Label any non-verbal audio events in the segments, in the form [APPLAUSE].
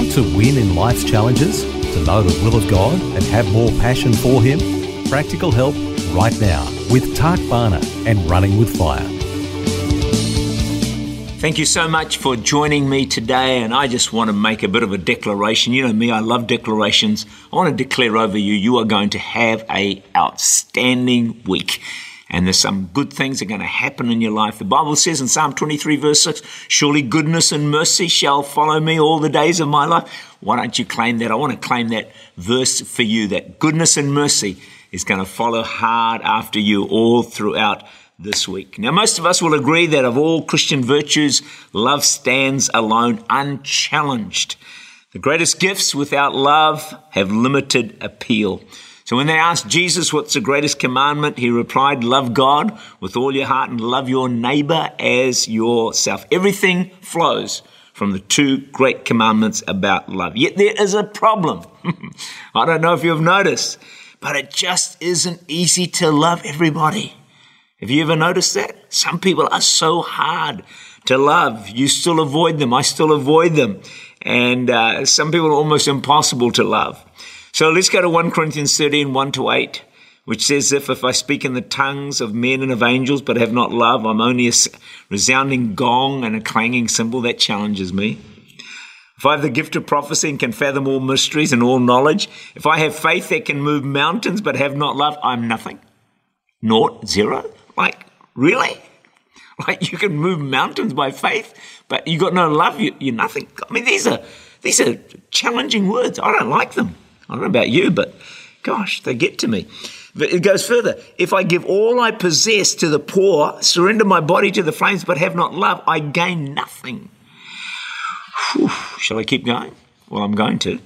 Want to win in life's challenges? To know the will of God and have more passion for Him? Practical help right now with Tak Bhana and Running with Fire. Thank you so much for joining me today. And I just want to make a bit of a declaration. You know me, I love declarations. I want to declare over you, you are going to have a outstanding week and there's some good things that are going to happen in your life. The Bible says in Psalm 23, verse 6, Surely goodness and mercy shall follow me all the days of my life. Why don't you claim that? I want to claim that verse for you that goodness and mercy is going to follow hard after you all throughout this week. Now, most of us will agree that of all Christian virtues, love stands alone unchallenged. The greatest gifts without love have limited appeal. So when they asked Jesus what's the greatest commandment, he replied, love God with all your heart and love your neighbor as yourself. Everything flows from the two great commandments about love. Yet there is a problem. [LAUGHS] I don't know if you've noticed, but it just isn't easy to love everybody. Have you ever noticed that? Some people are so hard to love. You still avoid them. I still avoid them. And uh, some people are almost impossible to love. So let's go to 1 Corinthians 13, 1 to 8, which says, If, if I speak in the tongues of men and of angels, but have not love, I'm only a resounding gong and a clanging cymbal. That challenges me. If I have the gift of prophecy and can fathom all mysteries and all knowledge, if I have faith that can move mountains but have not love, I'm nothing. Naught, zero. Like, really? [LAUGHS] Like you can move mountains by faith, but you got no love, you, you're nothing. I mean, these are these are challenging words. I don't like them. I don't know about you, but gosh, they get to me. But it goes further. If I give all I possess to the poor, surrender my body to the flames, but have not love, I gain nothing. Whew. Shall I keep going? Well, I'm going to.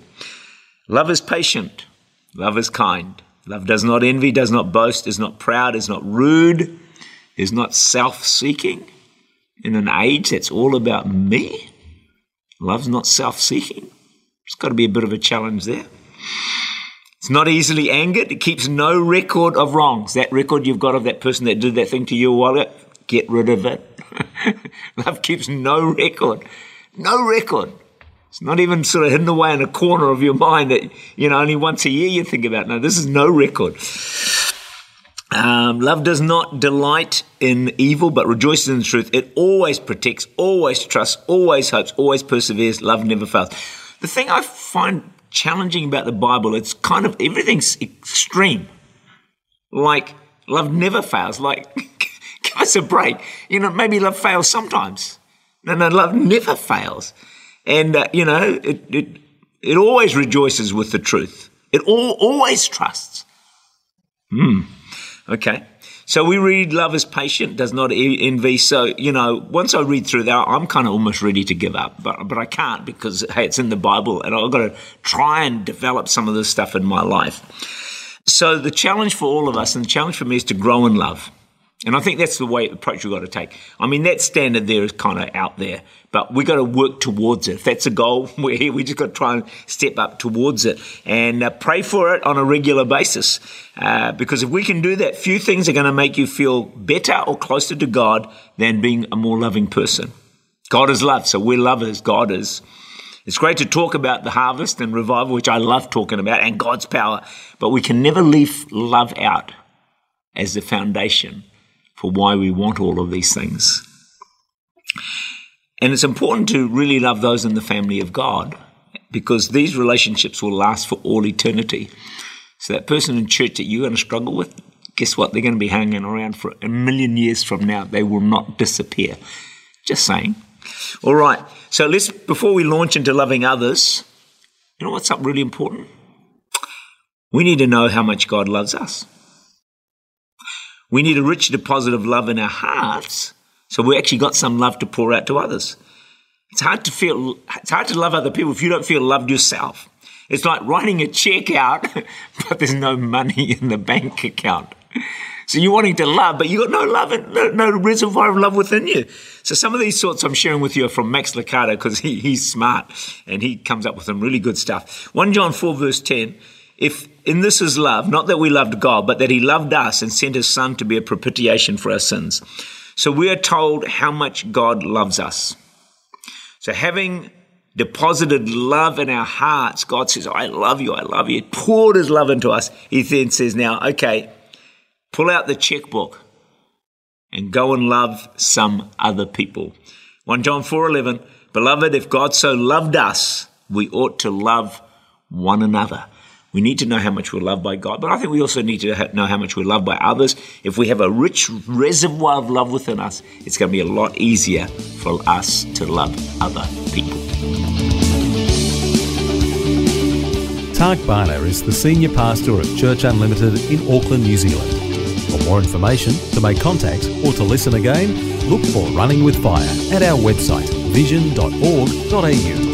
Love is patient. Love is kind. Love does not envy, does not boast, is not proud, is not rude, is not self seeking. In an age that's all about me, love's not self seeking. There's got to be a bit of a challenge there. It's not easily angered. It keeps no record of wrongs. That record you've got of that person that did that thing to you a while ago, get rid of it. [LAUGHS] Love keeps no record. No record. It's not even sort of hidden away in a corner of your mind that, you know, only once a year you think about. No, this is no record. Um, love does not delight in evil, but rejoices in the truth. It always protects, always trusts, always hopes, always perseveres. Love never fails. The thing I find challenging about the Bible. It's kind of everything's extreme. Like love never fails. Like [LAUGHS] give us a break. You know, maybe love fails sometimes. No, no, love never fails. And uh, you know, it, it it always rejoices with the truth. It all, always trusts. Hmm. Okay. So we read love is patient, does not envy. So, you know, once I read through that, I'm kind of almost ready to give up, but, but I can't because, hey, it's in the Bible and I've got to try and develop some of this stuff in my life. So the challenge for all of us and the challenge for me is to grow in love. And I think that's the way approach we've got to take. I mean, that standard there is kind of out there, but we've got to work towards it. If that's a goal, [LAUGHS] we're here. We just got to try and step up towards it and uh, pray for it on a regular basis. Uh, because if we can do that, few things are going to make you feel better or closer to God than being a more loving person. God is love, so we're lovers. God is. It's great to talk about the harvest and revival, which I love talking about, and God's power, but we can never leave love out as the foundation for why we want all of these things. And it's important to really love those in the family of God because these relationships will last for all eternity. So, that person in church that you're going to struggle with, guess what? They're going to be hanging around for a million years from now. They will not disappear. Just saying. All right. So, let's, before we launch into loving others, you know what's up really important? We need to know how much God loves us. We need a rich deposit of love in our hearts so we actually got some love to pour out to others. It's hard to feel, it's hard to love other people if you don't feel loved yourself. It's like writing a check out, [LAUGHS] but there's no money in the bank account. So you're wanting to love, but you've got no love, and no, no, reservoir of love within you. So some of these thoughts I'm sharing with you are from Max Lucado because he, he's smart and he comes up with some really good stuff. 1 John 4 verse 10, if in this is love, not that we loved God, but that he loved us and sent his son to be a propitiation for our sins. So we are told how much God loves us. So having deposited love in our hearts, God says, I love you, I love you. He poured his love into us. He then says, now, okay, pull out the checkbook and go and love some other people. 1 John 4:11 Beloved if God so loved us we ought to love one another. We need to know how much we're loved by God, but I think we also need to know how much we're loved by others. If we have a rich reservoir of love within us, it's going to be a lot easier for us to love other people. Tak Bhana is the senior pastor of Church Unlimited in Auckland, New Zealand. For more information, to make contact, or to listen again, look for Running with Fire at our website vision.org.au.